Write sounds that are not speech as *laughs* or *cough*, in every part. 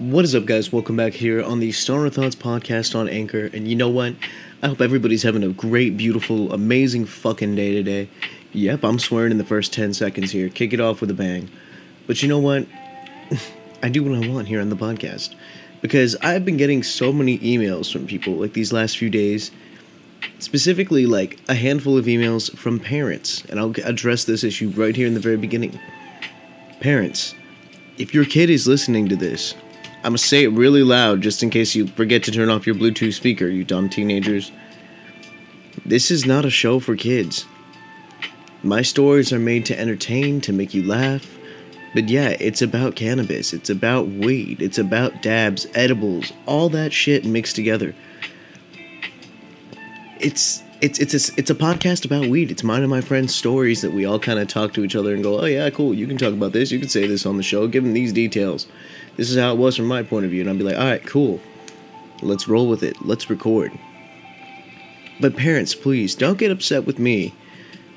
What is up, guys? Welcome back here on the Stoner Thoughts podcast on Anchor. And you know what? I hope everybody's having a great, beautiful, amazing fucking day today. Yep, I'm swearing in the first 10 seconds here. Kick it off with a bang. But you know what? *laughs* I do what I want here on the podcast. Because I've been getting so many emails from people like these last few days. Specifically, like a handful of emails from parents. And I'll address this issue right here in the very beginning. Parents, if your kid is listening to this, I'm gonna say it really loud just in case you forget to turn off your Bluetooth speaker, you dumb teenagers. This is not a show for kids. My stories are made to entertain, to make you laugh. But yeah, it's about cannabis, it's about weed, it's about dabs, edibles, all that shit mixed together. It's it's it's a, it's a podcast about weed. It's mine and my friends' stories that we all kind of talk to each other and go, "Oh yeah, cool. You can talk about this. You can say this on the show. Give them these details." This is how it was from my point of view. And I'd be like, all right, cool. Let's roll with it. Let's record. But parents, please don't get upset with me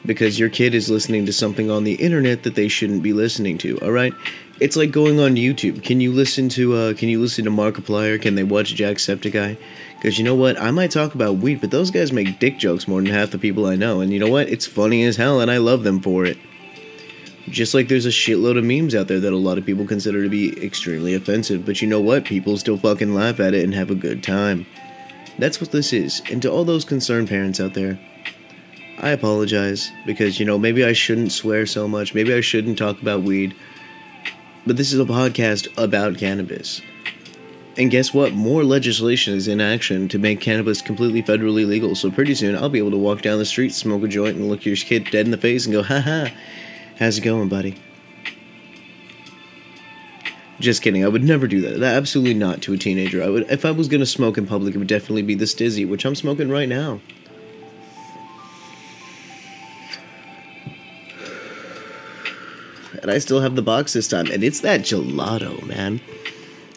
because your kid is listening to something on the internet that they shouldn't be listening to. All right, it's like going on YouTube. Can you listen to uh, Can you listen to Markiplier? Can they watch Jacksepticeye? Because you know what, I might talk about weed, but those guys make dick jokes more than half the people I know, and you know what, it's funny as hell, and I love them for it. Just like there's a shitload of memes out there that a lot of people consider to be extremely offensive, but you know what? People still fucking laugh at it and have a good time. That's what this is. And to all those concerned parents out there, I apologize because, you know, maybe I shouldn't swear so much. Maybe I shouldn't talk about weed. But this is a podcast about cannabis. And guess what? More legislation is in action to make cannabis completely federally legal. So pretty soon I'll be able to walk down the street, smoke a joint, and look your kid dead in the face and go, haha, How's it going, buddy? Just kidding. I would never do that. Absolutely not to a teenager. I would if I was gonna smoke in public, it would definitely be this stizzy, which I'm smoking right now. And I still have the box this time, and it's that gelato, man.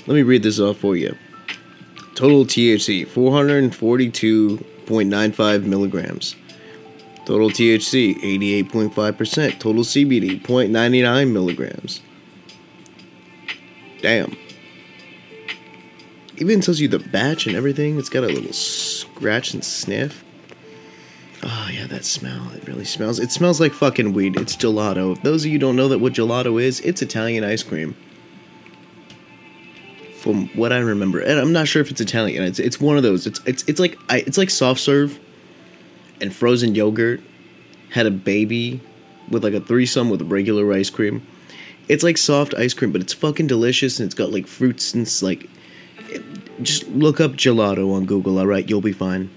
Let me read this off for you. Total THC 442.95 milligrams. Total THC 88.5%. Total CBD 0.99 milligrams. Damn. Even tells you the batch and everything. It's got a little scratch and sniff. Oh yeah, that smell. It really smells. It smells like fucking weed. It's gelato. If those of you don't know that what gelato is, it's Italian ice cream. From what I remember, and I'm not sure if it's Italian. It's it's one of those. It's it's it's like I, it's like soft serve and frozen yogurt had a baby with like a threesome with regular ice cream. It's like soft ice cream, but it's fucking delicious and it's got like fruits and it's like. Just look up gelato on Google, alright? You'll be fine.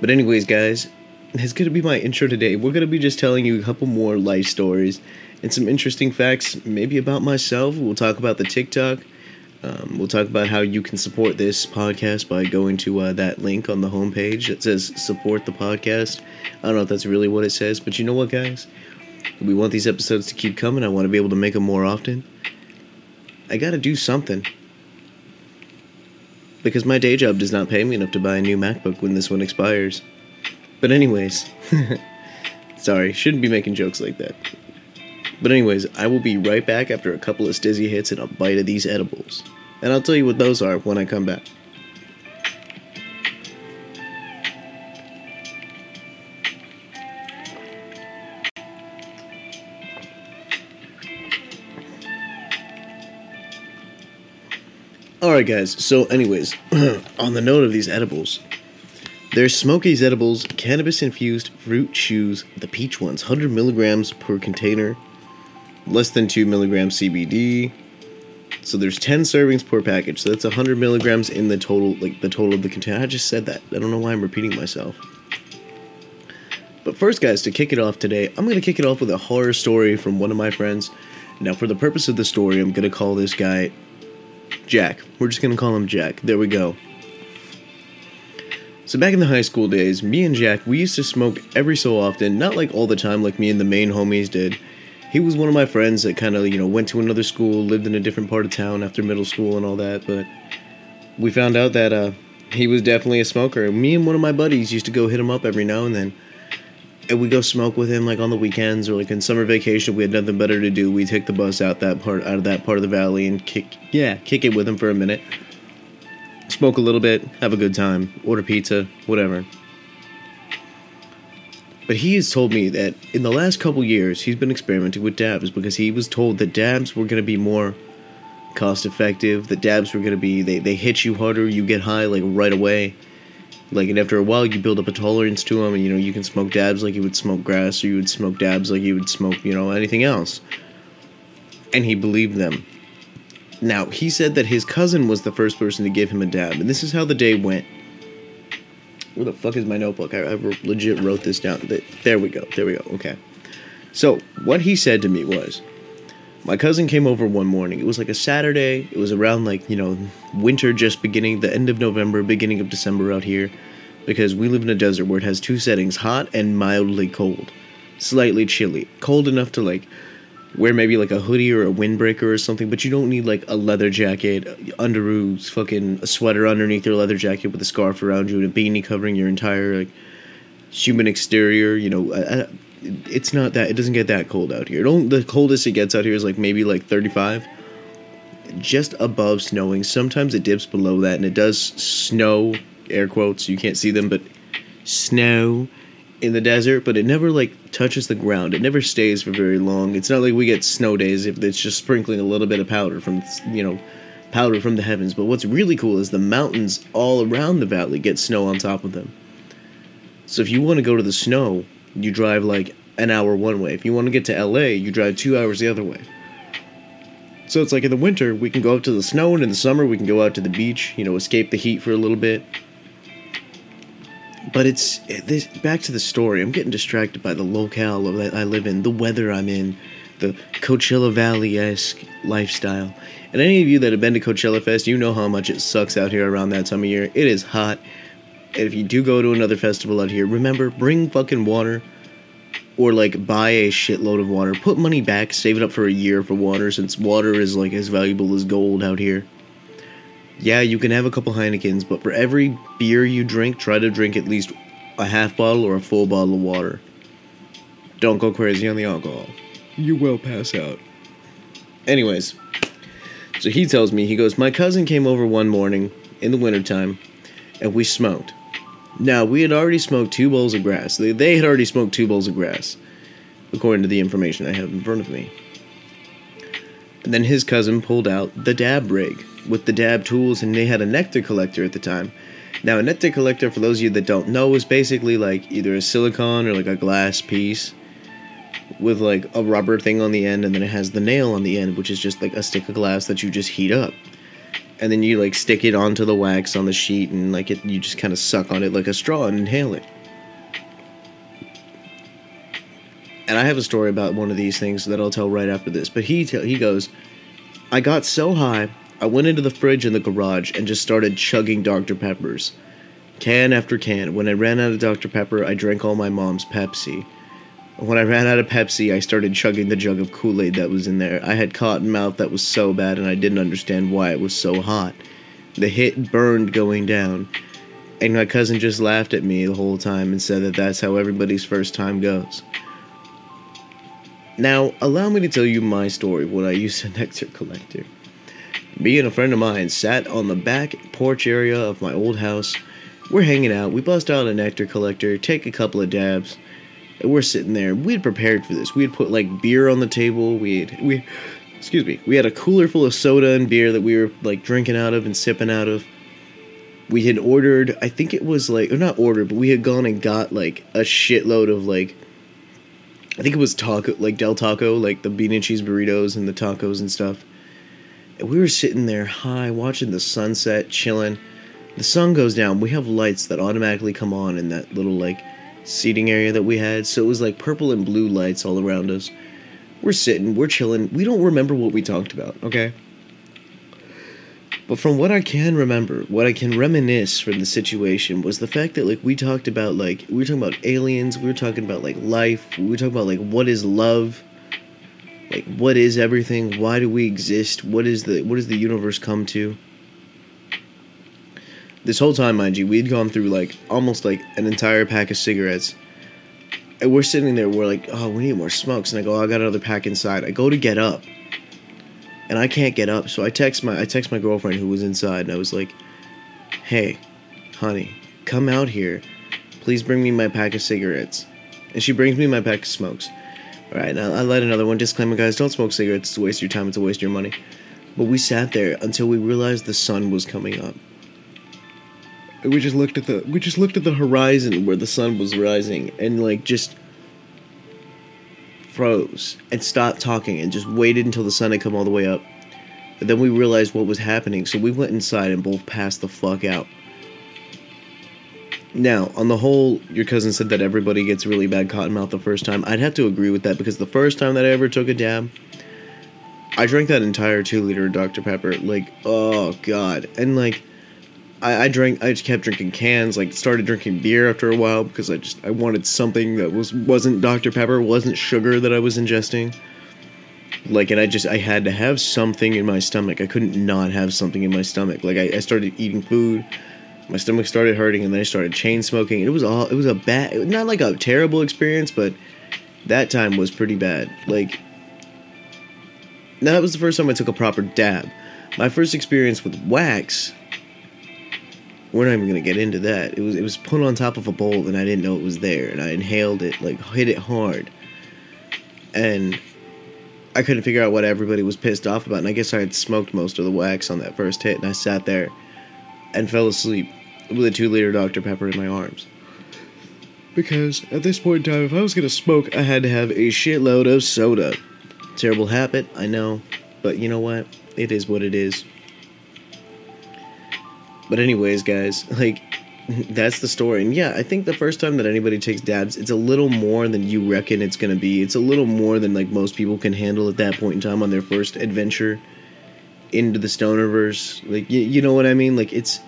But, anyways, guys, it's gonna be my intro today. We're gonna be just telling you a couple more life stories and some interesting facts, maybe about myself. We'll talk about the TikTok um, we'll talk about how you can support this podcast by going to uh, that link on the homepage that says support the podcast. I don't know if that's really what it says, but you know what, guys? We want these episodes to keep coming. I want to be able to make them more often. I got to do something. Because my day job does not pay me enough to buy a new MacBook when this one expires. But, anyways, *laughs* sorry, shouldn't be making jokes like that. But anyways, I will be right back after a couple of stizzy hits and a bite of these edibles. And I'll tell you what those are when I come back. Alright, guys, so, anyways, *clears throat* on the note of these edibles, there's Smokiez edibles, cannabis infused fruit chews, the peach ones, 100 milligrams per container, less than 2 milligrams CBD. So there's 10 servings per package. So that's 100 milligrams in the total, like the total of the container. I just said that. I don't know why I'm repeating myself. But first, guys, to kick it off today, I'm going to kick it off with a horror story from one of my friends. Now, for the purpose of the story, I'm going to call this guy Jack. We're just going to call him Jack. There we go. So back in the high school days, me and Jack, we used to smoke every so often, not like all the time like me and the main homies did he was one of my friends that kind of you know went to another school, lived in a different part of town after middle school and all that. But we found out that uh, he was definitely a smoker. Me and one of my buddies used to go hit him up every now and then. and we go smoke with him like on the weekends or like in summer vacation. We had nothing better to do. We take the bus out that part out of that part of the valley and kick yeah kick it with him for a minute. Smoke a little bit, have a good time, order pizza, whatever. But he has told me that in the last couple years he's been experimenting with dabs because he was told that dabs were going to be more cost effective. That dabs were going to be they they hit you harder, you get high like right away. Like and after a while you build up a tolerance to them and you know you can smoke dabs like you would smoke grass or you would smoke dabs like you would smoke, you know, anything else. And he believed them. Now, he said that his cousin was the first person to give him a dab, and this is how the day went. Where the fuck is my notebook? I, I legit wrote this down. There we go. There we go. Okay. So, what he said to me was my cousin came over one morning. It was like a Saturday. It was around like, you know, winter just beginning, the end of November, beginning of December out here. Because we live in a desert where it has two settings hot and mildly cold. Slightly chilly. Cold enough to like wear maybe like a hoodie or a windbreaker or something, but you don't need like a leather jacket, underoos, fucking a sweater underneath your leather jacket with a scarf around you and a beanie covering your entire like human exterior. You know, I, I, it's not that it doesn't get that cold out here. Don't, the coldest it gets out here is like maybe like thirty five, just above snowing. Sometimes it dips below that, and it does snow. Air quotes. You can't see them, but snow in the desert, but it never like touches the ground. It never stays for very long. It's not like we get snow days if it's just sprinkling a little bit of powder from you know powder from the heavens. But what's really cool is the mountains all around the valley get snow on top of them. So if you want to go to the snow, you drive like an hour one way. If you want to get to LA, you drive 2 hours the other way. So it's like in the winter, we can go up to the snow, and in the summer, we can go out to the beach, you know, escape the heat for a little bit but it's this back to the story. I'm getting distracted by the locale that I live in, the weather I'm in, the Coachella Valley esque lifestyle. And any of you that have been to Coachella Fest, you know how much it sucks out here around that time of year. It is hot. And if you do go to another festival out here, remember bring fucking water or like buy a shitload of water. Put money back, save it up for a year for water since water is like as valuable as gold out here yeah, you can have a couple Heinekens, but for every beer you drink, try to drink at least a half bottle or a full bottle of water. Don't go crazy on the alcohol. You will pass out. Anyways, so he tells me, he goes, My cousin came over one morning in the wintertime and we smoked. Now, we had already smoked two bowls of grass. They, they had already smoked two bowls of grass, according to the information I have in front of me. And then his cousin pulled out the dab rig with the dab tools, and they had a nectar collector at the time. Now, a nectar collector, for those of you that don't know, is basically like either a silicone or like a glass piece with like a rubber thing on the end, and then it has the nail on the end, which is just like a stick of glass that you just heat up. And then you like stick it onto the wax on the sheet, and like it, you just kind of suck on it like a straw and inhale it. And I have a story about one of these things that I'll tell right after this. But he t- he goes, I got so high I went into the fridge in the garage and just started chugging Dr. Peppers. Can after can. When I ran out of Dr. Pepper, I drank all my mom's Pepsi. When I ran out of Pepsi, I started chugging the jug of Kool Aid that was in there. I had cotton mouth that was so bad, and I didn't understand why it was so hot. The hit burned going down, and my cousin just laughed at me the whole time and said that that's how everybody's first time goes. Now, allow me to tell you my story when I used a *laughs* nectar collector. Me and a friend of mine sat on the back porch area of my old house. We're hanging out. We bust out a nectar collector, take a couple of dabs, and we're sitting there. We had prepared for this. We had put like beer on the table. We had we, excuse me. We had a cooler full of soda and beer that we were like drinking out of and sipping out of. We had ordered. I think it was like or not ordered, but we had gone and got like a shitload of like. I think it was taco, like Del Taco, like the bean and cheese burritos and the tacos and stuff we were sitting there high, watching the sunset, chilling. The sun goes down. We have lights that automatically come on in that little like seating area that we had. So it was like purple and blue lights all around us. We're sitting, we're chilling. We don't remember what we talked about, okay? But from what I can remember, what I can reminisce from the situation was the fact that like we talked about like we were talking about aliens, we were talking about like life, we were talking about like what is love, like what is everything why do we exist what is the what does the universe come to this whole time mind you we'd gone through like almost like an entire pack of cigarettes And we're sitting there, we're like, oh, we need more smokes. And I go, oh, I got another pack inside. I go to get up. And I can't get up. So I text my I text my girlfriend who was inside and I was like, Hey, honey, come out here. Please bring me my pack of cigarettes. And she brings me my pack of smokes. Alright, now I'll light another one. Disclaimer guys, don't smoke cigarettes, it's a waste of your time, it's a waste of your money. But we sat there until we realized the sun was coming up. We just looked at the we just looked at the horizon where the sun was rising and like just froze and stopped talking and just waited until the sun had come all the way up. Then we realized what was happening, so we went inside and both passed the fuck out. Now, on the whole, your cousin said that everybody gets really bad cotton mouth the first time. I'd have to agree with that because the first time that I ever took a dab, I drank that entire two liter of Dr. Pepper. Like, oh god. And like I, I drank I just kept drinking cans, like started drinking beer after a while because I just I wanted something that was wasn't Dr. Pepper, wasn't sugar that I was ingesting. Like and I just I had to have something in my stomach. I couldn't not have something in my stomach. Like I, I started eating food, my stomach started hurting and then I started chain smoking. It was all it was a bad not like a terrible experience, but that time was pretty bad. Like that was the first time I took a proper dab. My first experience with wax we're not even gonna get into that. It was it was put on top of a bowl and I didn't know it was there, and I inhaled it like hit it hard, and I couldn't figure out what everybody was pissed off about. And I guess I had smoked most of the wax on that first hit, and I sat there and fell asleep with a two liter Dr Pepper in my arms. Because at this point in time, if I was gonna smoke, I had to have a shitload of soda. Terrible habit, I know, but you know what? It is what it is. But anyways, guys, *laughs* like *laughs* that's the story. And yeah, I think the first time that anybody takes dabs, it's a little more than you reckon it's gonna be. It's a little more than like most people can handle at that point in time on their first adventure into the stonerverse. Like you, you know what I mean? Like it's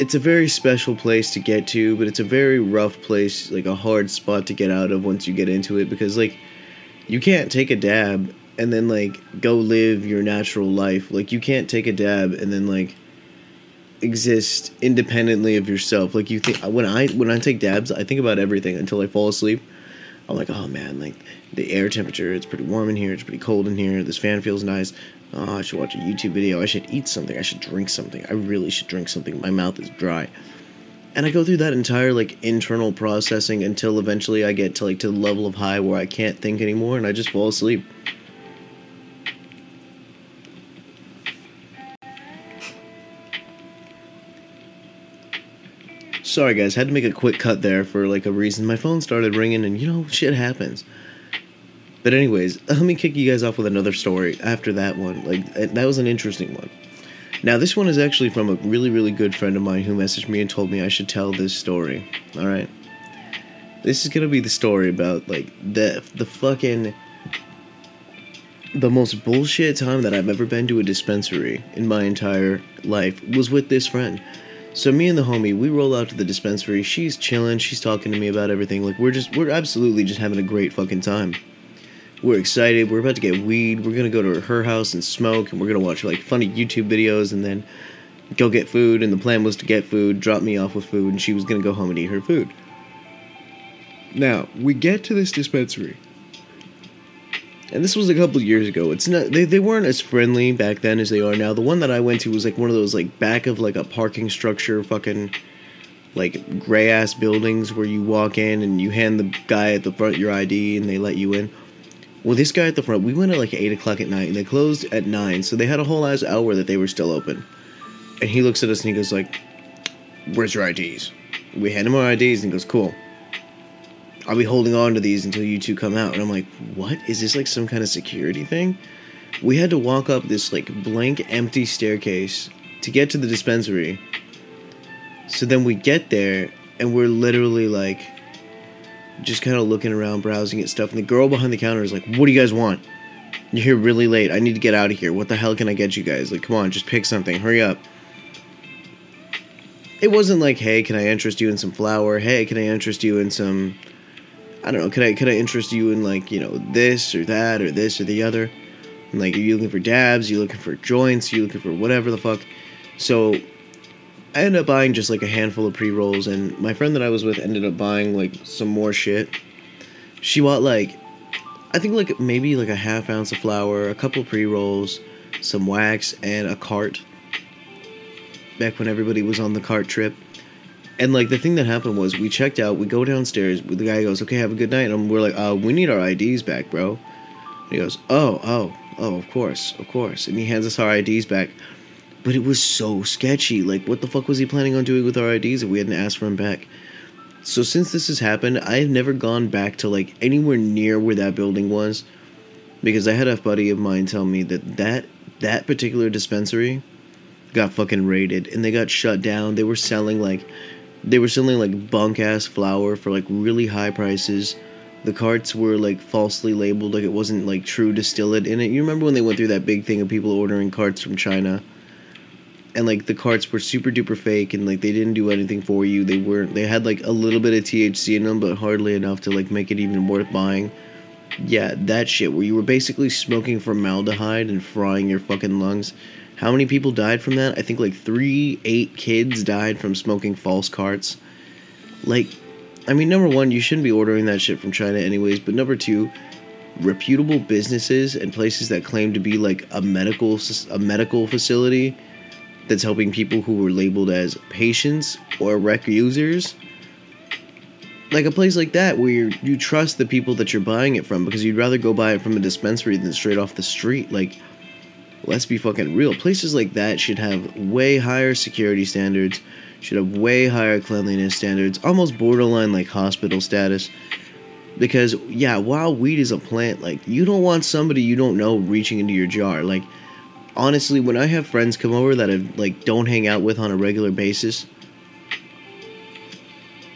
it's a very special place to get to, but it's a very rough place, like a hard spot to get out of once you get into it because like you can't take a dab and then like go live your natural life. Like you can't take a dab and then like exist independently of yourself. Like you think when I when I take dabs, I think about everything until I fall asleep. I'm like, oh man, like the air temperature, it's pretty warm in here, it's pretty cold in here, this fan feels nice. Oh, I should watch a YouTube video, I should eat something, I should drink something, I really should drink something. My mouth is dry. And I go through that entire like internal processing until eventually I get to like to the level of high where I can't think anymore and I just fall asleep. Sorry, guys, had to make a quick cut there for like a reason. My phone started ringing, and you know, shit happens. But anyways, let me kick you guys off with another story after that one. Like uh, that was an interesting one. Now this one is actually from a really really good friend of mine who messaged me and told me I should tell this story. All right. This is gonna be the story about like the the fucking the most bullshit time that I've ever been to a dispensary in my entire life was with this friend. So me and the homie, we roll out to the dispensary. She's chilling. She's talking to me about everything. Like we're just, we're absolutely just having a great fucking time. We're excited. We're about to get weed. We're gonna go to her house and smoke, and we're gonna watch like funny YouTube videos, and then go get food. And the plan was to get food, drop me off with food, and she was gonna go home and eat her food. Now we get to this dispensary and this was a couple years ago. It's not they, they weren't as friendly back then as they are now. The one that I went to was like one of those like back of like a parking structure fucking like gray ass buildings where you walk in and you hand the guy at the front your ID and they let you in. Well, this guy at the front, we went at like eight o'clock at night and they closed at nine, so they had a whole ass hour that they were still open. And he looks at us and he goes like, "Where's your IDs?" We hand him our IDs and he goes, "Cool." I'll be holding on to these until you two come out. And I'm like, what? Is this like some kind of security thing? We had to walk up this like blank empty staircase to get to the dispensary. So then we get there and we're literally like just kind of looking around, browsing at stuff. And the girl behind the counter is like, what do you guys want? You're here really late. I need to get out of here. What the hell can I get you guys? Like, come on, just pick something. Hurry up. It wasn't like, hey, can I interest you in some flour? Hey, can I interest you in some I don't know, could I could I interest you in like, you know, this or that or this or the other? And like are you looking for dabs, are you looking for joints, are you looking for whatever the fuck? So I ended up buying just like a handful of pre rolls, and my friend that I was with ended up buying like some more shit. She bought like, I think like maybe like a half ounce of flour, a couple pre rolls, some wax, and a cart. Back when everybody was on the cart trip. And like the thing that happened was we checked out, we go downstairs, the guy goes, Okay, have a good night. And we're like, uh, we need our IDs back, bro. And he goes, Oh, oh, oh, of course, of course. And he hands us our IDs back. But it was so sketchy. Like, what the fuck was he planning on doing with our IDs if we hadn't asked for them back? So since this has happened, I have never gone back to like anywhere near where that building was, because I had a buddy of mine tell me that that that particular dispensary got fucking raided and they got shut down. They were selling like they were selling like bunk ass flour for like really high prices. The carts were like falsely labeled, like it wasn't like true distillate in it. You remember when they went through that big thing of people ordering carts from China? And like the carts were super duper fake and like they didn't do anything for you. They weren't they had like a little bit of THC in them, but hardly enough to like make it even worth buying. Yeah, that shit where you were basically smoking formaldehyde and frying your fucking lungs. How many people died from that? I think like three, eight kids died from smoking false carts. Like, I mean, number one, you shouldn't be ordering that shit from China, anyways. But number two, reputable businesses and places that claim to be like a medical a medical facility that's helping people who were labeled as patients or rec users. Like a place like that where you you trust the people that you're buying it from because you'd rather go buy it from a dispensary than straight off the street. Like, let's be fucking real. Places like that should have way higher security standards, should have way higher cleanliness standards, almost borderline like hospital status. Because yeah, while weed is a plant, like you don't want somebody you don't know reaching into your jar. Like honestly, when I have friends come over that I like don't hang out with on a regular basis,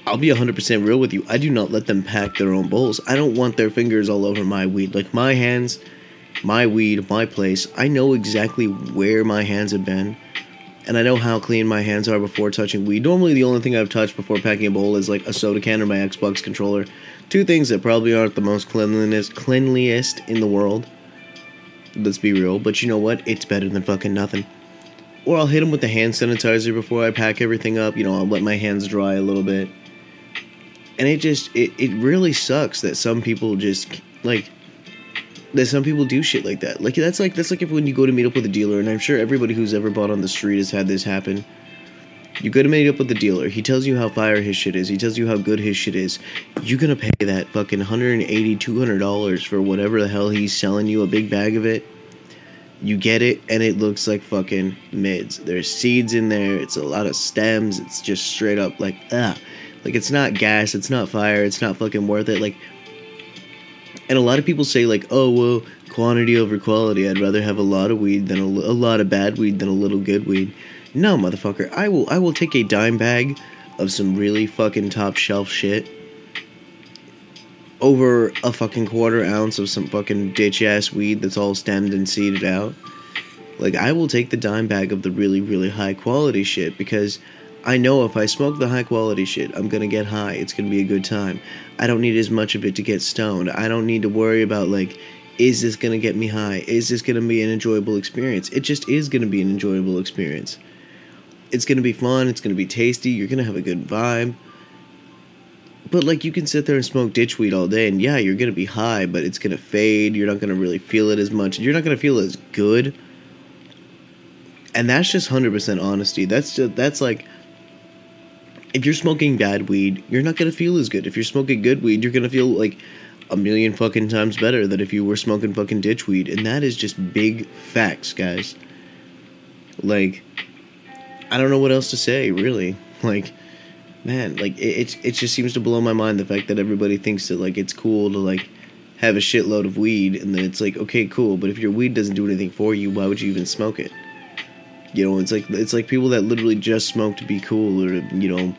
I'll be 100% real with you. I do not let them pack their own bowls. I don't want their fingers all over my weed. Like my hands, my weed, my place. I know exactly where my hands have been. And I know how clean my hands are before touching weed. Normally, the only thing I've touched before packing a bowl is like a soda can or my Xbox controller. Two things that probably aren't the most cleanliness, cleanliest in the world. Let's be real, but you know what? It's better than fucking nothing. Or I'll hit them with the hand sanitizer before I pack everything up. You know, I'll let my hands dry a little bit and it just it, it really sucks that some people just like that some people do shit like that like that's like that's like if when you go to meet up with a dealer and i'm sure everybody who's ever bought on the street has had this happen you go to meet up with the dealer. He tells you how fire his shit is. He tells you how good his shit is. You're gonna pay that fucking 180 200 dollars for whatever the hell he's selling you a big bag of it? You get it and it looks like fucking mids. There's seeds in there. It's a lot of stems. It's just straight up like ah like it's not gas, it's not fire, it's not fucking worth it. Like and a lot of people say like, "Oh, well, quantity over quality. I'd rather have a lot of weed than a, a lot of bad weed than a little good weed." No, motherfucker. I will I will take a dime bag of some really fucking top shelf shit over a fucking quarter ounce of some fucking ditch ass weed that's all stemmed and seeded out. Like I will take the dime bag of the really really high quality shit because I know if I smoke the high quality shit, I'm gonna get high. It's gonna be a good time. I don't need as much of it to get stoned. I don't need to worry about, like, is this gonna get me high? Is this gonna be an enjoyable experience? It just is gonna be an enjoyable experience. It's gonna be fun, it's gonna be tasty, you're gonna have a good vibe. But, like, you can sit there and smoke ditch weed all day, and yeah, you're gonna be high, but it's gonna fade. You're not gonna really feel it as much. You're not gonna feel as good. And that's just 100% honesty. That's just, that's like if you're smoking bad weed, you're not gonna feel as good. If you're smoking good weed, you're gonna feel like a million fucking times better than if you were smoking fucking ditch weed. And that is just big facts, guys. Like, I don't know what else to say, really. Like, man, like it, it, it just seems to blow my mind the fact that everybody thinks that like it's cool to like have a shitload of weed, and then it's like, okay, cool, but if your weed doesn't do anything for you, why would you even smoke it? You know, it's like it's like people that literally just smoke to be cool or you know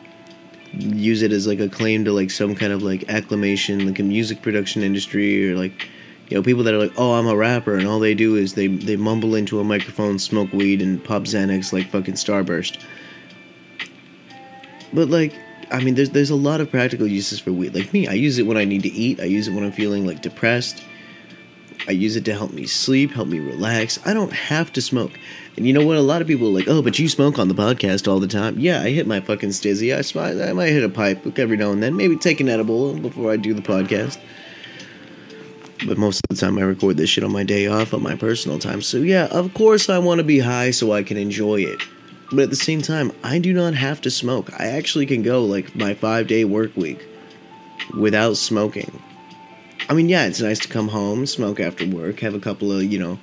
use it as like a claim to like some kind of like acclamation like a music production industry or like you know people that are like oh i'm a rapper and all they do is they they mumble into a microphone smoke weed and pop xanax like fucking starburst but like i mean there's there's a lot of practical uses for weed like me i use it when i need to eat i use it when i'm feeling like depressed I use it to help me sleep, help me relax. I don't have to smoke. And you know what? A lot of people are like, oh, but you smoke on the podcast all the time. Yeah, I hit my fucking stizzy. I, I might hit a pipe every now and then. Maybe take an edible before I do the podcast. But most of the time, I record this shit on my day off, on my personal time. So, yeah, of course, I want to be high so I can enjoy it. But at the same time, I do not have to smoke. I actually can go like my five day work week without smoking. I mean, yeah, it's nice to come home, smoke after work, have a couple of, you know,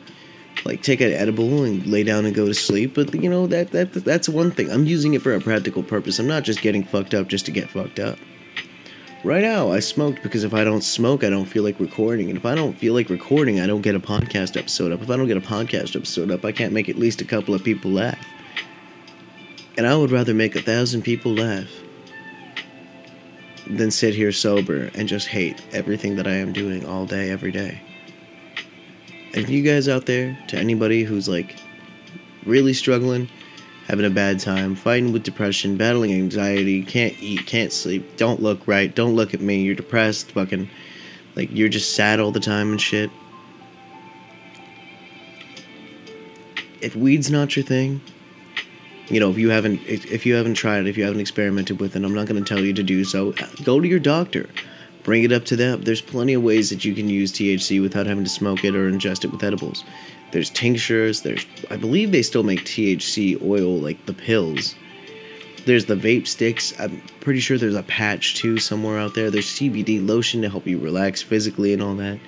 like take an edible and lay down and go to sleep. But you know that that that's one thing. I'm using it for a practical purpose. I'm not just getting fucked up just to get fucked up. Right now, I smoked because if I don't smoke, I don't feel like recording. And if I don't feel like recording, I don't get a podcast episode up. If I don't get a podcast episode up, I can't make at least a couple of people laugh. And I would rather make a thousand people laugh than sit here sober and just hate everything that I am doing all day, every day. And if you guys out there, to anybody who's like really struggling, having a bad time, fighting with depression, battling anxiety, can't eat, can't sleep, don't look right, don't look at me, you're depressed, fucking, like, you're just sad all the time and shit. If weed's not your thing, you know, if you haven't if you haven't tried it, if you haven't experimented with it, I'm not going to tell you to do so. Go to your doctor. Bring it up to them. There's plenty of ways that you can use THC without having to smoke it or ingest it with edibles. There's tinctures, there's I believe they still make THC oil like the pills. There's the vape sticks. I'm pretty sure there's a patch too somewhere out there. There's CBD lotion to help you relax physically and all that.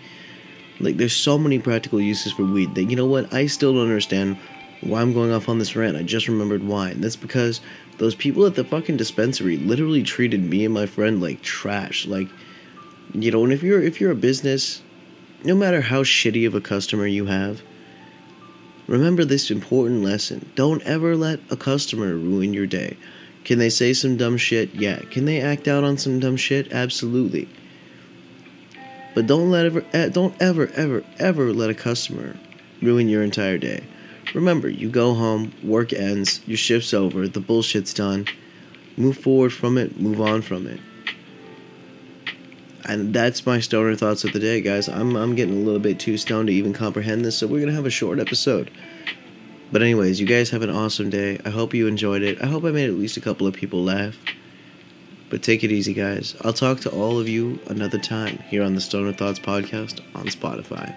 Like there's so many practical uses for weed that you know what? I still don't understand why I'm going off on this rant. I just remembered why. And that's because those people at the fucking dispensary literally treated me and my friend like trash. Like, you know, and if you're if you're a business, no matter how shitty of a customer you have, remember this important lesson. Don't ever let a customer ruin your day. Can they say some dumb shit? Yeah. Can they act out on some dumb shit? Absolutely. But don't let ever eh, don't ever ever ever let a customer ruin your entire day. Remember, you go home, work ends, your shift's over, the bullshit's done. Move forward from it, move on from it. And that's my stoner thoughts of the day, guys. I'm I'm getting a little bit too stoned to even comprehend this, so we're gonna have a short episode. But anyways, you guys have an awesome day. I hope you enjoyed it. I hope I made at least a couple of people laugh. But take it easy, guys. I'll talk to all of you another time here on the Stoner Thoughts podcast on Spotify.